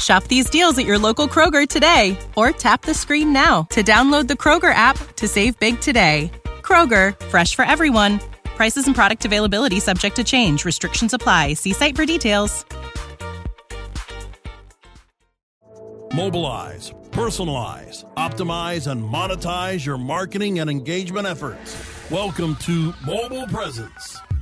Shop these deals at your local Kroger today or tap the screen now to download the Kroger app to save big today. Kroger, fresh for everyone. Prices and product availability subject to change. Restrictions apply. See site for details. Mobilize, personalize, optimize, and monetize your marketing and engagement efforts. Welcome to Mobile Presence.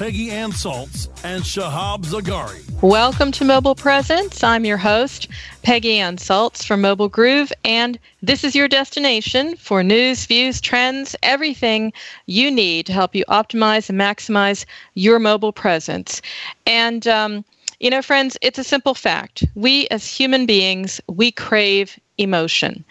Peggy Ann Salz and Shahab Zargari. Welcome to Mobile Presence. I'm your host, Peggy Ann Salz from Mobile Groove, and this is your destination for news, views, trends, everything you need to help you optimize and maximize your mobile presence. And, um, you know, friends, it's a simple fact. We as human beings, we crave emotion.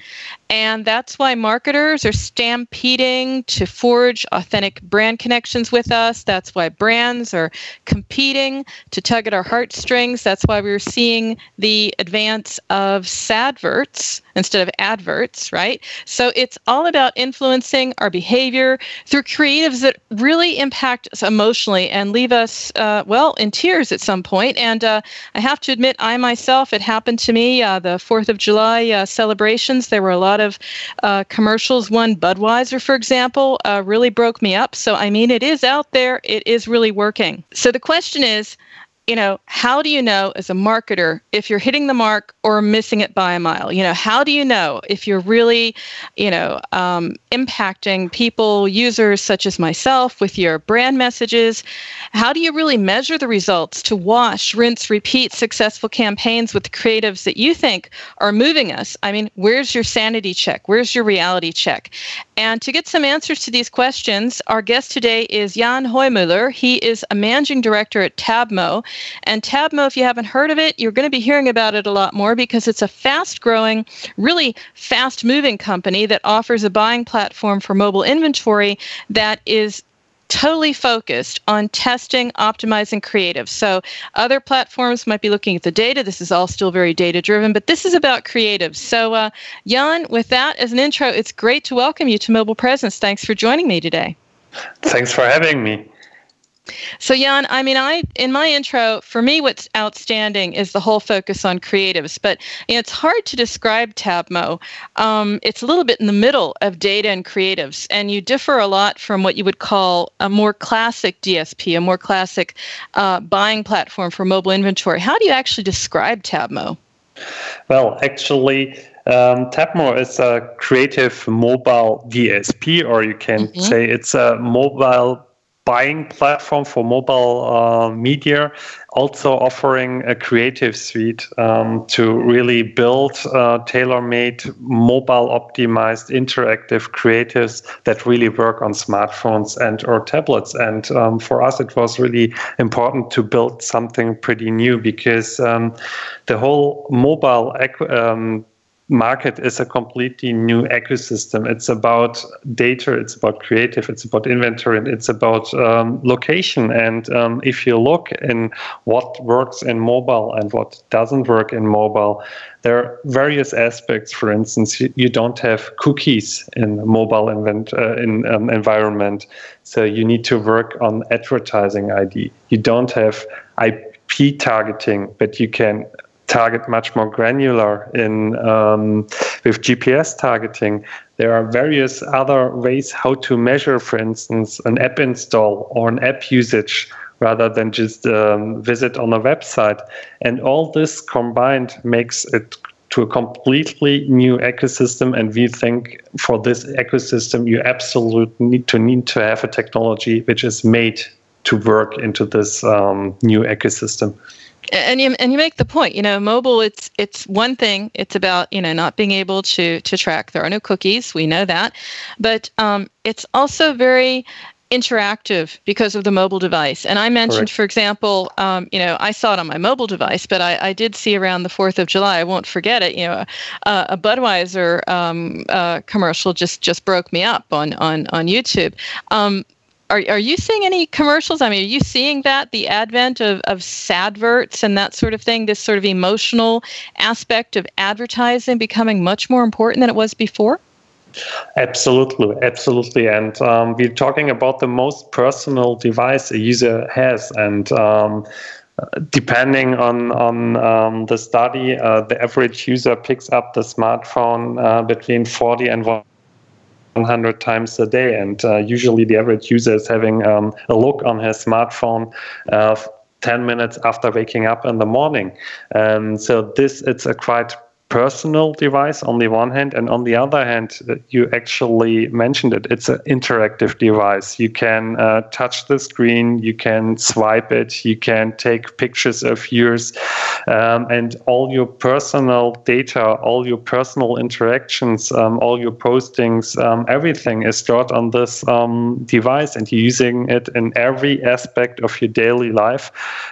And that's why marketers are stampeding to forge authentic brand connections with us. That's why brands are competing to tug at our heartstrings. That's why we're seeing the advance of sadverts instead of adverts, right? So it's all about influencing our behavior through creatives that really impact us emotionally and leave us, uh, well, in tears at some point. And uh, I have to admit, I myself, it happened to me uh, the 4th of July uh, celebrations. There were a lot of uh, commercials. One, Budweiser, for example, uh, really broke me up. So, I mean, it is out there, it is really working. So the question is, you know, how do you know as a marketer if you're hitting the mark or missing it by a mile? You know, how do you know if you're really, you know, um, impacting people, users such as myself with your brand messages? How do you really measure the results to wash, rinse, repeat successful campaigns with creatives that you think are moving us? I mean, where's your sanity check? Where's your reality check? And to get some answers to these questions, our guest today is Jan Hoymuller. He is a managing director at Tabmo. And Tabmo, if you haven't heard of it, you're going to be hearing about it a lot more because it's a fast growing, really fast moving company that offers a buying platform for mobile inventory that is totally focused on testing, optimizing creative. So other platforms might be looking at the data. This is all still very data driven, but this is about creative. So uh, Jan, with that as an intro, it's great to welcome you to Mobile Presence. Thanks for joining me today. Thanks for having me. So Jan, I mean, I in my intro, for me, what's outstanding is the whole focus on creatives. But you know, it's hard to describe Tabmo. Um, it's a little bit in the middle of data and creatives, and you differ a lot from what you would call a more classic DSP, a more classic uh, buying platform for mobile inventory. How do you actually describe Tabmo? Well, actually, um, Tabmo is a creative mobile DSP, or you can mm-hmm. say it's a mobile buying platform for mobile uh, media, also offering a creative suite um, to really build uh, tailor-made, mobile-optimized, interactive creatives that really work on smartphones and or tablets. And um, for us, it was really important to build something pretty new because um, the whole mobile um, market is a completely new ecosystem. It's about data, it's about creative, it's about inventory, and it's about um, location. And um, if you look in what works in mobile and what doesn't work in mobile, there are various aspects. For instance, you, don't have cookies in mobile invent, uh, in um, environment, so you need to work on advertising ID. You don't have IP targeting, but you can target much more granular in um, with GPS targeting. There are various other ways how to measure, for instance, an app install or an app usage rather than just um, visit on a website. And all this combined makes it to a completely new ecosystem. And we think for this ecosystem, you absolutely need to need to have a technology which is made to work into this um, new ecosystem and you and you make the point you know mobile it's it's one thing it's about you know not being able to to track there are no cookies we know that but um, it's also very interactive because of the mobile device. And I mentioned, Correct. for example, um, you know, I saw it on my mobile device, but I, I did see around the Fourth of July. I won't forget it. You know, uh, a Budweiser um, uh, commercial just just broke me up on on on YouTube. Are, are you seeing any commercials? I mean, are you seeing that the advent of, of sadverts and that sort of thing, this sort of emotional aspect of advertising becoming much more important than it was before? Absolutely, absolutely. And um, we're talking about the most personal device a user has. And um, depending on on um, the study, uh, the average user picks up the smartphone uh, between 40 and 100 times a day. And uh, usually the average user is having um, a look on his smartphone. Uh, 10 minutes after waking up in the morning. Um, so this it's a quite personal device on the one hand, and on the other hand, you actually mentioned it. It's an interactive device. You can uh, touch the screen, you can swipe it, you can take pictures of yours, um, and all your personal data, all your personal interactions, um, all your postings, um, everything is stored on this um, device, and you're using it in every aspect of your daily life,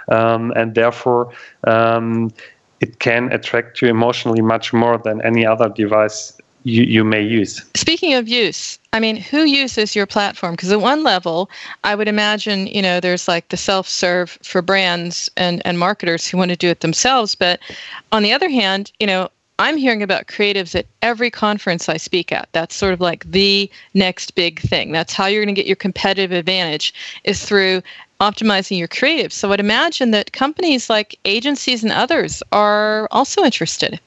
um, and therefore um, it can attract you emotionally much more than any other device you, you may use. Speaking of use, I mean, who uses your platform? Because at one level, I would imagine, you know, there's like the self-serve for brands and, and marketers who want to do it themselves. But on the other hand, you know, I'm hearing about creatives at every conference I speak at. That's sort of like the next big thing. That's how you're going to get your competitive advantage is through optimizing your creative. So I'd imagine that companies like agencies and others are also interested.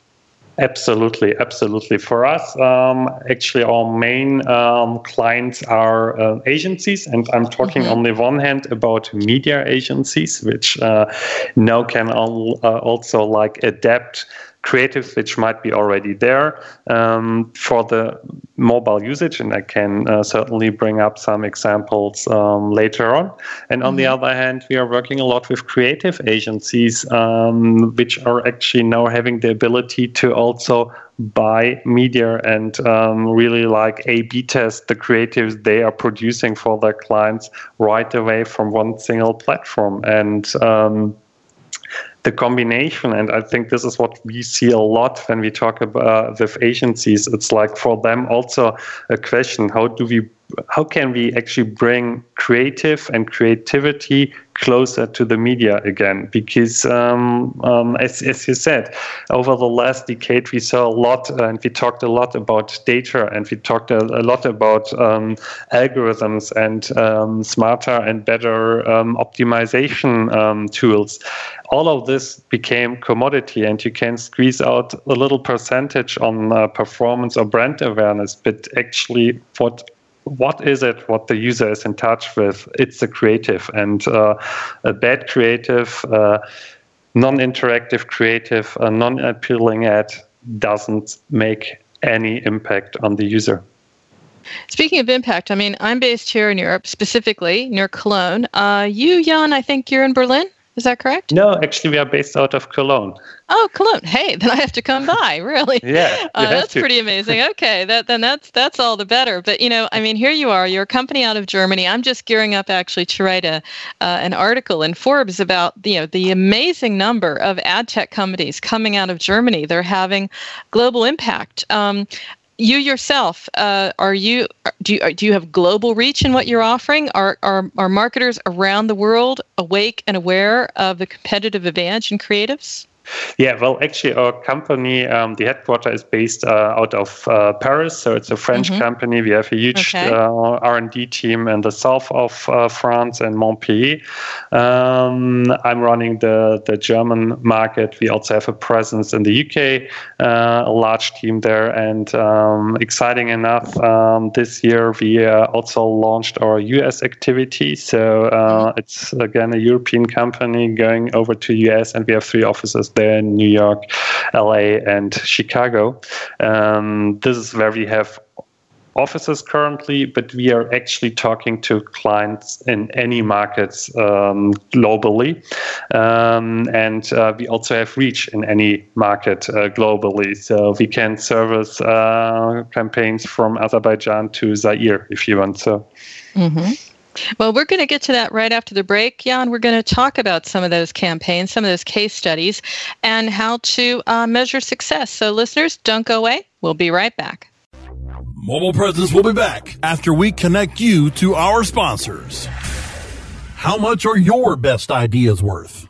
Absolutely, absolutely. For us, um, actually, our main um, clients are uh, agencies, and I'm talking mm-hmm. on the one hand about media agencies, which uh, now can all, uh, also like adapt creatives which might be already there um, for the mobile usage, and I can uh, certainly bring up some examples um, later on. And on mm-hmm. the other hand, we are working a lot with creative agencies, um, which are actually now having the ability to also buy media and um, really like A B test the creatives they are producing for their clients right away from one single platform. And um, the combination. And i think this is what we see a lot when we talk about with agencies. It's like for them also a question how do we how can we actually bring creative and creativity closer to the media again? Because um, um, as, as you said over the last decade we saw a lot uh, and we talked a lot about data and we talked a, a lot about um, algorithms and um, smarter and better um, optimization um, tools. All of this became commodity and you can squeeze out a little percentage on uh, performance or brand awareness but actually what what is it what the user is in touch with it's the creative and uh, a bad creative uh, non-interactive creative a non-appealing ad doesn't make any impact on the user Speaking of impact, I mean, I'm based here in Europe, specifically near Cologne. Uh, you, Jan, I think you're in Berlin. Is that correct? No, actually, we are based out of Cologne. Oh, Cologne. Hey, then I have to come by. Really? yeah, uh, that's to. pretty amazing. Okay, that then that's that's all the better. But you know, I mean, here you are. You're a company out of Germany. I'm just gearing up actually to write a uh, an article in Forbes about you know the amazing number of ad tech companies coming out of Germany. They're having global impact. Um, you yourself uh, are you do you do you have global reach in what you're offering? Are, are are marketers around the world awake and aware of the competitive advantage in creatives yeah, well, actually, our company, um, the headquarter is based uh, out of uh, Paris, so it's a French mm-hmm. company. We have a huge okay. uh, R and D team in the south of uh, France and Montpellier. Um, I'm running the the German market. We also have a presence in the UK, uh, a large team there, and um, exciting enough, um, this year we uh, also launched our US activity. So it's again a European company going over to US, and we have three offices there in New York, LA, and Chicago. Um, this is where we have offices currently, but we are actually talking to clients in any markets um, globally. Um, and uh, we also have reach in any market uh, globally. So we can service uh, campaigns from Azerbaijan to Zaire if you want so. Mm-hmm. Well, we're going to get to that right after the break, Jan. We're going to talk about some of those campaigns, some of those case studies, and how to uh, measure success. So, listeners, don't go away. We'll be right back. Mobile Presence will be back after we connect you to our sponsors. How much are your best ideas worth?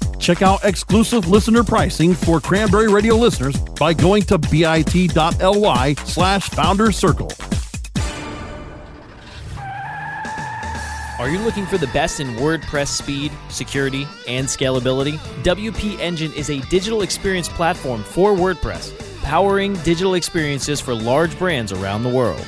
Check out exclusive listener pricing for Cranberry Radio listeners by going to bit.ly slash founders circle. Are you looking for the best in WordPress speed, security, and scalability? WP Engine is a digital experience platform for WordPress, powering digital experiences for large brands around the world.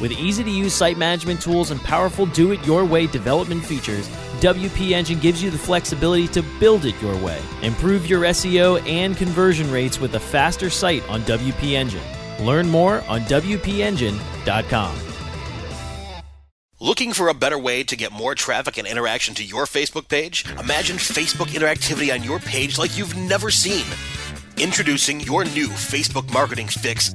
With easy to use site management tools and powerful do it your way development features, WP Engine gives you the flexibility to build it your way. Improve your SEO and conversion rates with a faster site on WP Engine. Learn more on WPEngine.com. Looking for a better way to get more traffic and interaction to your Facebook page? Imagine Facebook interactivity on your page like you've never seen. Introducing your new Facebook marketing fix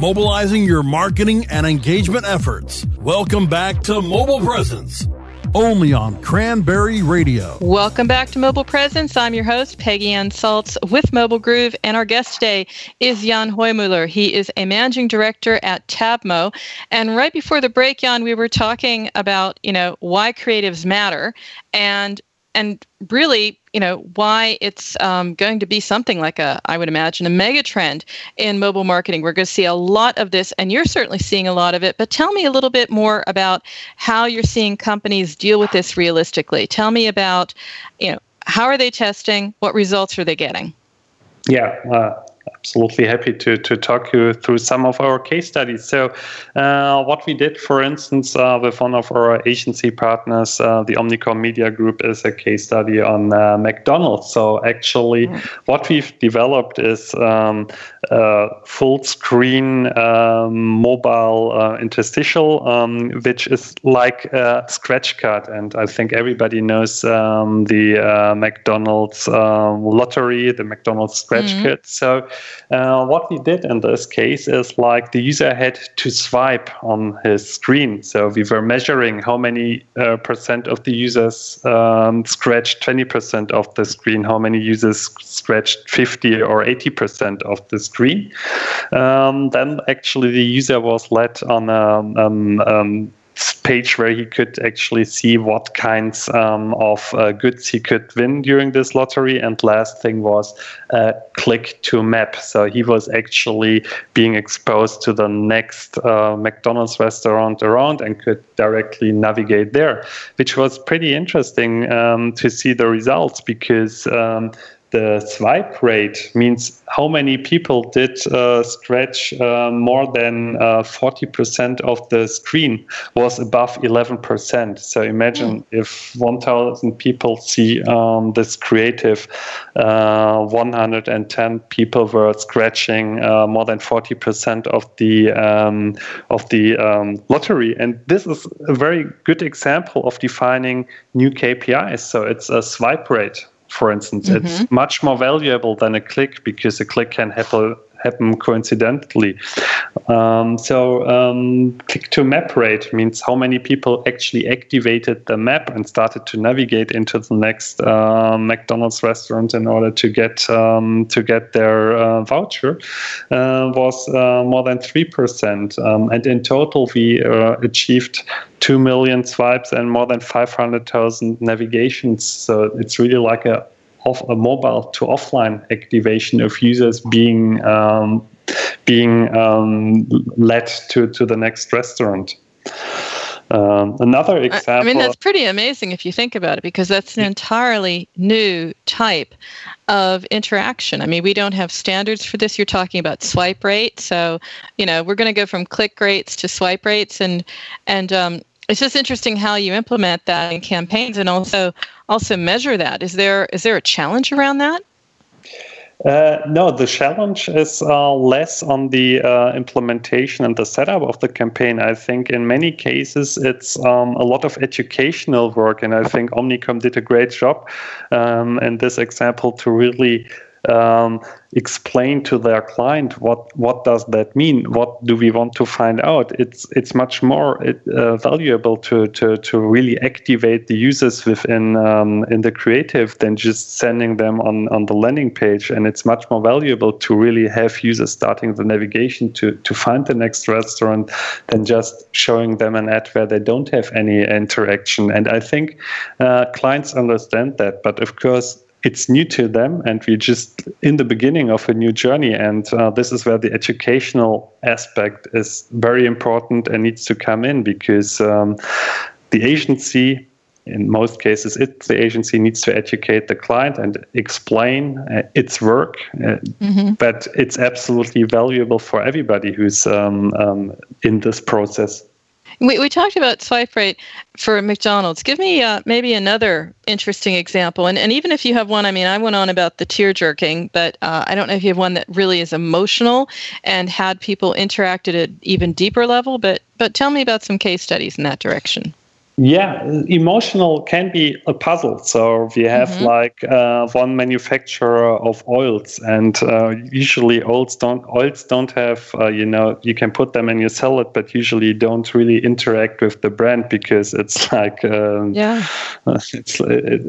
mobilizing your marketing and engagement efforts. Welcome back to Mobile Presence, only on Cranberry Radio. Welcome back to Mobile Presence. I'm your host, Peggy Ann Salz with Mobile Groove, and our guest today is Jan Hoymuller. He is a managing director at Tabmo. And right before the break, Jan, we were talking about, you know, why creatives matter. And and really, you know, why it's um, going to be something like a, I would imagine, a mega trend in mobile marketing. We're going to see a lot of this, and you're certainly seeing a lot of it. But tell me a little bit more about how you're seeing companies deal with this realistically. Tell me about, you know, how are they testing? What results are they getting? Yeah, uh, absolutely happy to, to talk you through some of our case studies. So, uh, what we did, for instance, uh, with one of our agency partners, uh, the Omnicom Media Group, is a case study on uh, McDonald's. So, actually, mm. what we've developed is um, full screen um, mobile uh, interstitial, um, which is like a scratch card. And I think everybody knows um, the uh, McDonald's um, lottery, the McDonald's scratch mm-hmm. card. So, uh, what we did in this case is like the user had to swipe on his screen. So we were measuring how many uh, percent of the users um, scratched 20% of the screen, how many users scratched 50 or 80% of the screen. Um, then actually the user was led on a um, um, page where he could actually see what kinds um, of uh, goods he could win during this lottery. And last thing was uh, click to map. So he was actually being exposed to the next uh, McDonald's restaurant around and could directly navigate there, which was pretty interesting um, to see the results because. Um, the swipe rate means how many people did uh, scratch uh, more than uh, 40% of the screen was above 11%. So imagine mm. if 1,000 people see um, this creative, uh, 110 people were scratching uh, more than 40% of the um, of the um, lottery, and this is a very good example of defining new KPIs. So it's a swipe rate for instance. Mm-hmm. It's much more valuable than a click because a click can happen happen coincidentally. Um, so um, click to map rate means how many people actually activated the map and started to navigate into the next uh, McDonald's restaurant in order to get um, to get their uh, voucher uh, was uh, more than three percent, um, and in total we uh, achieved two million swipes and more than five hundred thousand navigations. So it's really like a of a mobile to offline activation of users being um, being um, led to, to the next restaurant. Um, another example. I mean, that's pretty amazing if you think about it, because that's an entirely new type of interaction. I mean, we don't have standards for this. You're talking about swipe rate, so you know we're going to go from click rates to swipe rates, and and um, it's just interesting how you implement that in campaigns and also also measure that. Is there is there a challenge around that? Uh, no, the challenge is uh, less on the uh, implementation and the setup of the campaign. I think in many cases it's um, a lot of educational work, and I think Omnicom did a great job um, in this example to really um, explain to their client what what does that mean? What do we want to find out? It's it's much more uh, valuable to, to to really activate the users within um, in the creative than just sending them on on the landing page. And it's much more valuable to really have users starting the navigation to to find the next restaurant than just showing them an ad where they don't have any interaction. And i think uh, clients understand that. But of course it's new to them and we're just in the beginning of a new journey and uh, this is where the educational aspect is very important and needs to come in because um, the agency in most cases it the agency needs to educate the client and explain uh, its work uh, mm-hmm. but it's absolutely valuable for everybody who's um, um, in this process we, we talked about swipe rate for McDonald's. Give me uh, maybe another interesting example. And, and even if you have one, I mean, I went on about the tear jerking, but uh, I don't know if you have one that really is emotional and had people interact at an even deeper level. But, but tell me about some case studies in that direction. Yeah, emotional can be a puzzle. So we have mm-hmm. like uh, one manufacturer of oils, and uh, usually oils don't oils don't have uh, you know you can put them in your salad, but usually don't really interact with the brand because it's like um, yeah, it's it,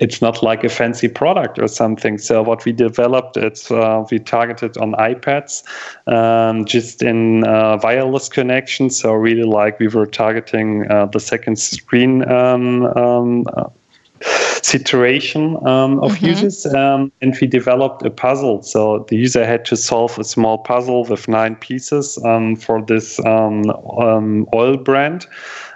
it's not like a fancy product or something. So what we developed, it's uh, we targeted on iPads, um, just in uh, wireless connection. So really like we were targeting uh, the second screen um, um, situation um, of mm-hmm. users, um, and we developed a puzzle. So the user had to solve a small puzzle with nine pieces um, for this um, um, oil brand.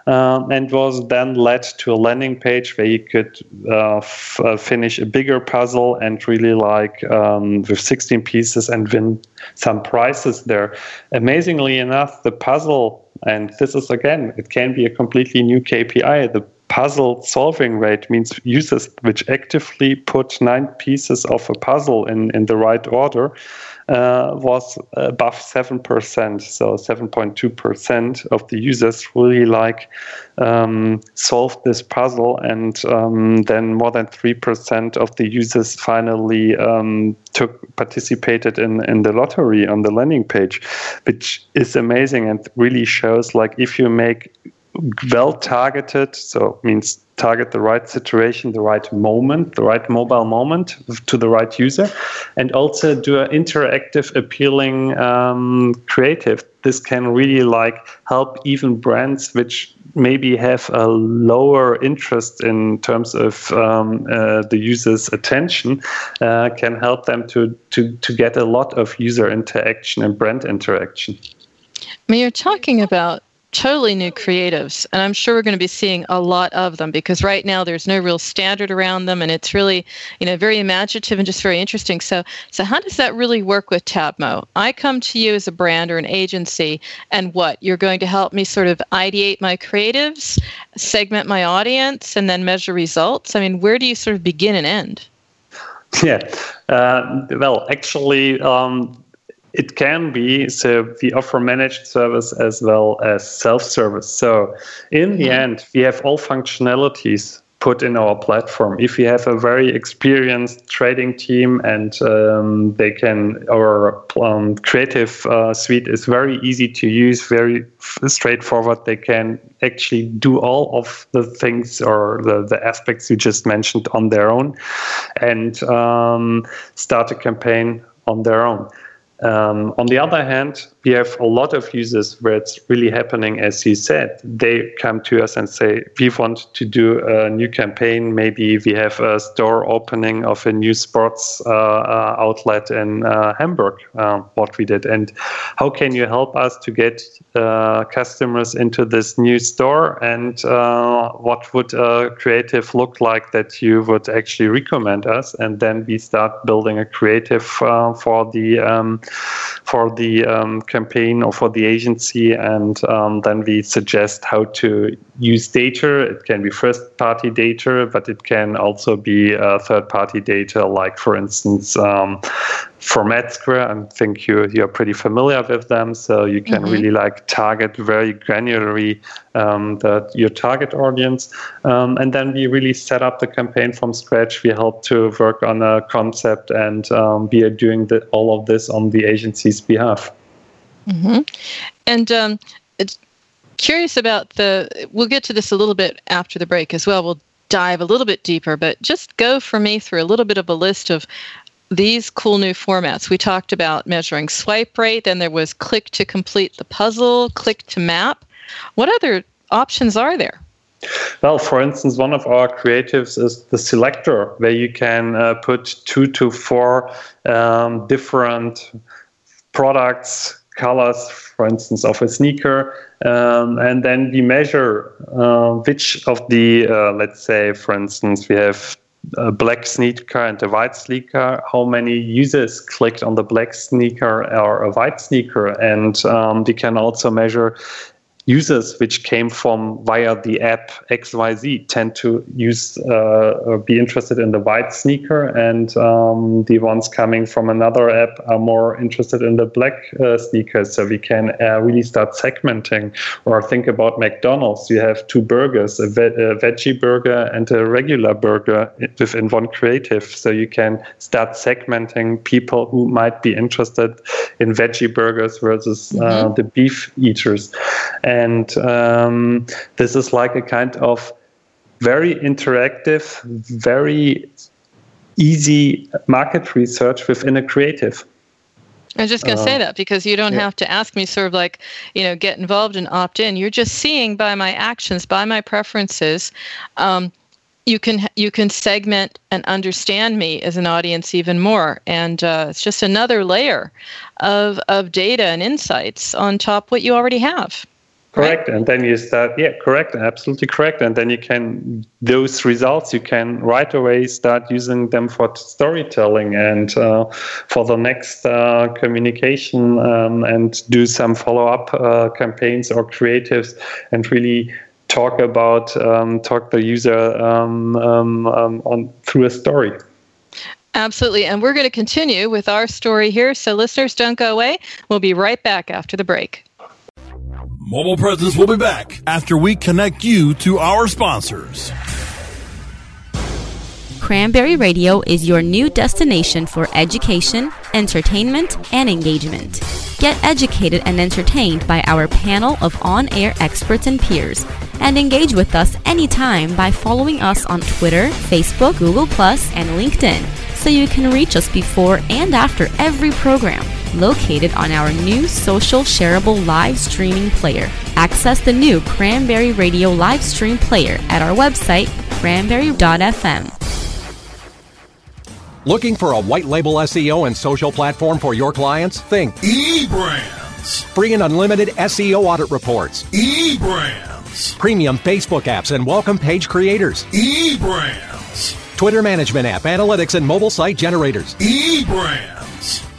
Um, and was then led to a landing page where you could uh, f- uh, finish a bigger puzzle and really like with 16 pieces and win some prizes there. Amazingly enough, the puzzle and this is again, it can be a completely new KPI. The puzzle solving rate means users which actively put nine pieces of a puzzle in, in the right order uh, was above 7%. So 7.2% of the users really like um, solved this puzzle, and um, then more than 3% of the users finally um, took participated in, in the lottery on the landing page, which is amazing and really shows like if you make well targeted, so means target the right situation, the right moment, the right mobile moment to the right user, and also do an interactive, appealing um, creative. This can really like help even brands which maybe have a lower interest in terms of um, uh, the user's attention, uh, can help them to, to, to get a lot of user interaction and brand interaction. I mean, you're talking about totally new creatives and i'm sure we're going to be seeing a lot of them because right now there's no real standard around them and it's really you know very imaginative and just very interesting. So so how does that really work with tabmo? I come to you as a brand or an agency and what? You're going to help me sort of ideate my creatives segment my audience and then measure results? I mean where do you sort of begin and end? Yeah uh, well actually um, it can be so we offer managed service as well as self-service. So in the mm-hmm. end we have all functionalities put in our platform. If we have a very experienced trading team and um, they can our um, creative uh, suite is very easy to use very straightforward. They can actually do all of the things or the, the aspects you just mentioned on their own and um, start a campaign on their own um, on the other hand, we have a lot of users where it's really happening, as you said. They come to us and say, We want to do a new campaign. Maybe we have a store opening of a new sports uh, uh, outlet in uh, Hamburg, uh, what we did. And how can you help us to get uh, customers into this new store? And what would a creative look like that you would actually recommend us? And then we start building a creative for the um, for the um, campaign or for the agency, and um, then we suggest how to use data. It can be first party data, but it can also be uh, third party data, like, for instance, um, for adsquare. I think you, you're pretty familiar with them. So you can mm-hmm. really like target very granularly um, the, your target audience. Um, and then we really set up the campaign from scratch. We help to work on a concept and um, we are doing the, all of this on the agency's behalf. Mm-hmm. And um, it's curious about the. We'll get to this a little bit after the break as well. We'll dive a little bit deeper, but just go for me through a little bit of a list of these cool new formats. We talked about measuring swipe rate, then there was click to complete the puzzle, click to map. What other options are there? Well, for instance, one of our creatives is the selector, where you can uh, put two to four um, different products, colors, for instance, of a sneaker, um, and then we measure uh, which of the, uh, let's say, for instance, we have a black sneaker and a white sneaker, how many users clicked on the black sneaker or a white sneaker. And um, we can also measure users which came from via the app XYZ tend to use uh, or be interested in the white sneaker, and um, the ones coming from another app are more interested in the black uh, sneakers. So we can uh, really start segmenting. Or think about McDonald's. You have two burgers, a, ve- a veggie burger and a regular burger within one creative. So you can start segmenting people who might be interested in veggie burgers versus uh, mm-hmm. the beef eaters. And um, this is like a kind of very interactive, very easy market research within a creative. I was just going to uh, say that because you don't yeah. have to ask me sort of like, you know, get involved and opt in. You're just seeing by my actions, by my preferences, um, you can you can segment and understand me as an audience even more, and uh, it's just another layer of of data and insights on top what you already have. Correct. Right? And then you start, yeah, correct, absolutely correct. And then you can, those results, you can right away start using them for storytelling and uh, for the next uh, communication um, and do some follow up uh, campaigns or creatives and really talk about um, talk the user um, um, um, on through a story. Absolutely. And we're going to continue with our story here. So, listeners, don't go away. We'll be right back after the break. Mobile Presence will be back after we connect you to our sponsors. Cranberry Radio is your new destination for education, entertainment, and engagement. Get educated and entertained by our panel of on air experts and peers, and engage with us anytime by following us on Twitter, Facebook, Google, and LinkedIn so you can reach us before and after every program. Located on our new social shareable live streaming player. Access the new Cranberry Radio live stream player at our website, cranberry.fm. Looking for a white label SEO and social platform for your clients? Think eBrands. Free and unlimited SEO audit reports. eBrands. Premium Facebook apps and welcome page creators. eBrands. Twitter management app, analytics, and mobile site generators. eBrands.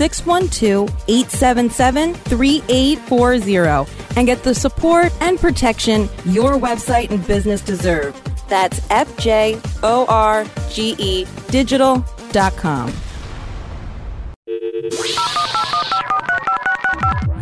612-877-3840 and get the support and protection your website and business deserve. That's F-J-O-R-G-E digital.com.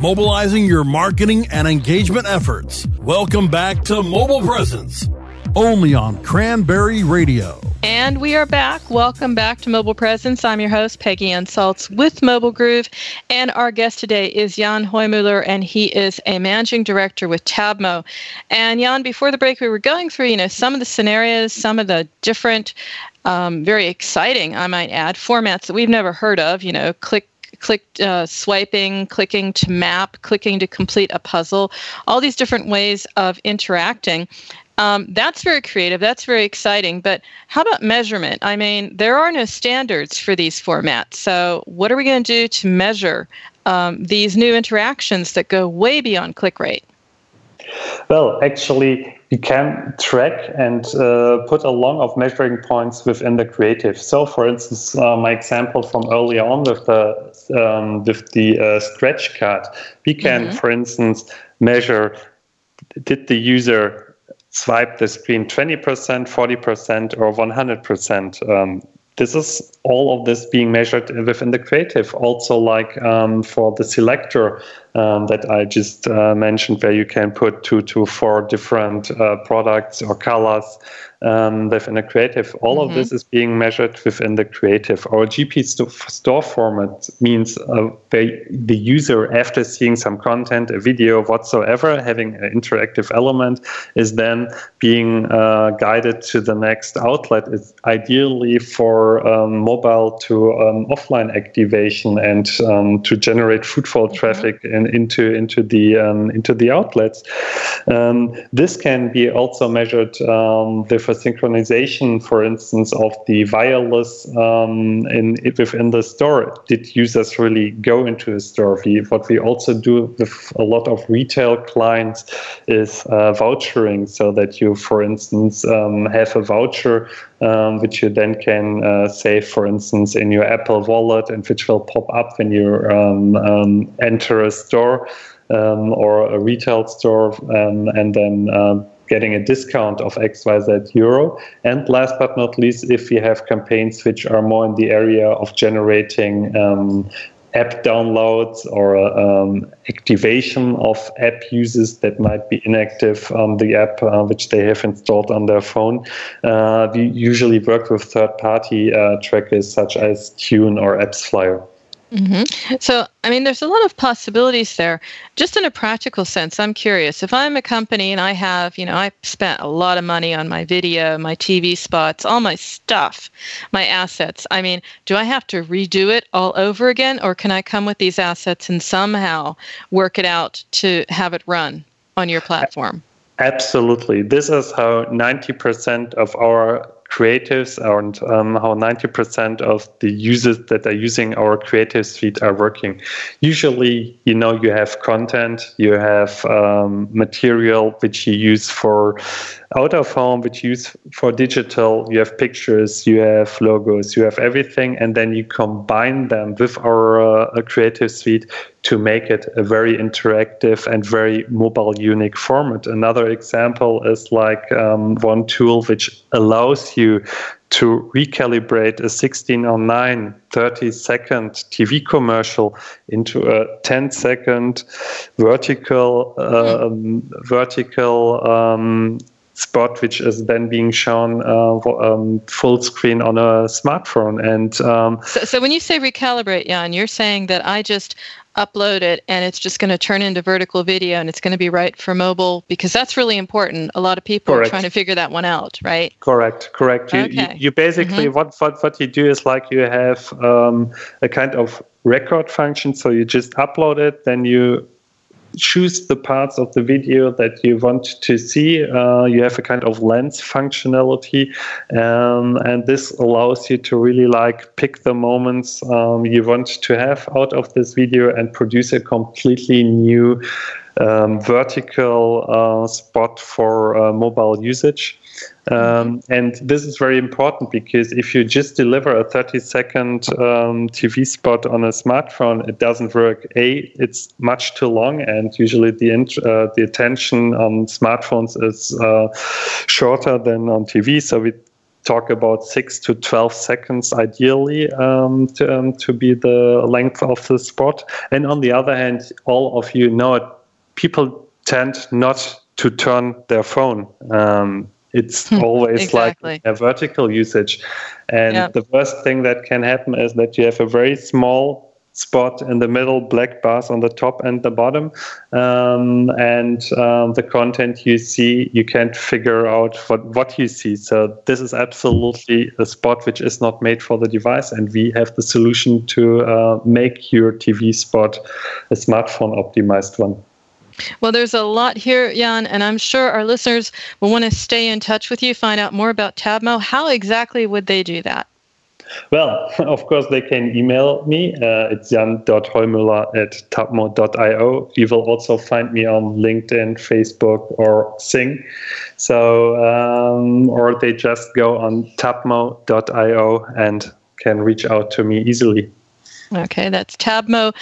Mobilizing your marketing and engagement efforts. Welcome back to Mobile Presence, only on Cranberry Radio. And we are back. Welcome back to Mobile Presence. I'm your host, Peggy Ann Salz with Mobile Groove. And our guest today is Jan Hoymuller, and he is a managing director with Tabmo. And Jan, before the break, we were going through, you know, some of the scenarios, some of the different, um, very exciting, I might add, formats that we've never heard of, you know, click click uh, swiping, clicking to map, clicking to complete a puzzle, all these different ways of interacting. Um, that's very creative. That's very exciting. But how about measurement? I mean, there are no standards for these formats. So, what are we going to do to measure um, these new interactions that go way beyond click rate? Well, actually, you can track and uh, put a long of measuring points within the creative. So, for instance, uh, my example from earlier on with the um, with the uh, scratch card, we can, mm-hmm. for instance, measure did the user swipe the screen 20%, 40%, or 100%. Um, this is all of this being measured within the creative. Also, like um, for the selector um, that I just uh, mentioned, where you can put two to four different uh, products or colors um, within a creative. All mm-hmm. of this is being measured within the creative. Our GP st- store format means uh, the, the user, after seeing some content, a video whatsoever, having an interactive element, is then being uh, guided to the next outlet. It's ideally for um, mobile to um, offline activation and um, to generate footfall mm-hmm. traffic in, into into the um, into the outlets. Um, this can be also measured with for synchronization, for instance, of the wireless um, in within the store. Did users really go into a store? We, what we also do with a lot of retail clients is uh, vouchering, so that you, for instance, um, have a voucher um, which you then can uh, save, for instance, in your Apple Wallet, and which will pop up when you um, um, enter a store. Um, or a retail store, and then uh, getting a discount of XYZ euro. And last but not least, if you have campaigns which are more in the area of generating um, app downloads or um, activation of app users that might be inactive on the app uh, which they have installed on their phone. Uh, we usually work with third-party uh, trackers such as Tune or AppsFlyer. Mm-hmm. So, I mean, there's a lot of possibilities there. Just in a practical sense, I'm curious. If I'm a company and I have, you know, I spent a lot of money on my video, my TV spots, all my stuff, my assets. I mean, do I have to redo it all over again, or can I come with these assets and somehow work it out to have it run on your platform? Absolutely. This is how 90% of our creatives and um, how 90% of the users that are using our creative suite are working. Usually, you know, you have content, you have um, material which you use for out of home, which you use for digital. You have pictures, you have logos, you have everything, and then you combine them with our uh, creative suite to make it a very interactive and very mobile unique format. Another example is like um, one tool which allows you to recalibrate a 16 on 9 30 second TV commercial into a 10 second vertical um, vertical um, spot, which is then being shown uh, um, full screen on a smartphone. And um, so, so, when you say recalibrate, Jan, you're saying that I just upload it and it's just going to turn into vertical video and it's going to be right for mobile because that's really important. A lot of people correct. are trying to figure that one out, right? Correct, correct. You, okay. you, you basically mm-hmm. what, what what you do is like you have um, a kind of record function. So you just upload it, then you choose the parts of the video that you want to see. Uh, you have a kind of lens functionality, um, and this allows you to really like pick the moments um, you want to have out of this video and produce a completely new um, vertical uh, spot for uh, mobile usage. Um, and this is very important because if you just deliver a 30 second um, TV spot on a smartphone, it doesn't work. A, it's much too long, and usually the int- uh, the attention on smartphones is uh, shorter than on TV. So we talk about six to 12 seconds ideally um, to, um, to be the length of the spot. And on the other hand, all of you know it, people tend not to turn their phone. Um, it's always exactly. like a vertical usage. And yep. the worst thing that can happen is that you have a very small spot in the middle, black bars on the top and the bottom. Um, and um, the content you see, you can't figure out what, what you see. So this is absolutely a spot which is not made for the device. And we have the solution to uh, make your TV spot a smartphone optimized one. Well, there's a lot here, Jan, and I'm sure our listeners will want to stay in touch with you, find out more about Tabmo. How exactly would they do that? Well, of course, they can email me. Uh, it's jan.heumüller at tabmo.io. You will also find me on LinkedIn, Facebook, or Xing. So, um, or they just go on tabmo.io and can reach out to me easily. Okay, that's tabmo.io.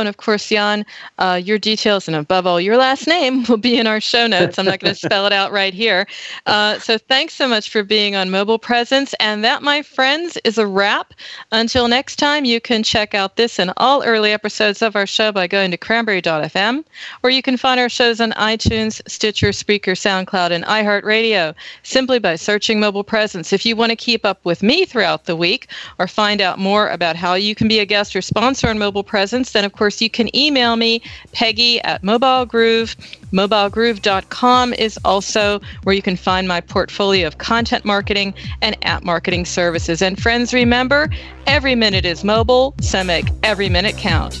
And of course, Jan, uh, your details and above all, your last name will be in our show notes. I'm not going to spell it out right here. Uh, so thanks so much for being on Mobile Presence. And that, my friends, is a wrap. Until next time, you can check out this and all early episodes of our show by going to cranberry.fm, or you can find our shows on iTunes, Stitcher, Spreaker, SoundCloud, and iHeartRadio simply by searching Mobile Presence. If you want to keep up with me throughout the week or find out more about how you can be be a guest or sponsor on Mobile Presence, then of course you can email me, Peggy at Mobile Groove. MobileGroove.com is also where you can find my portfolio of content marketing and app marketing services. And friends, remember, every minute is mobile, so make every minute count.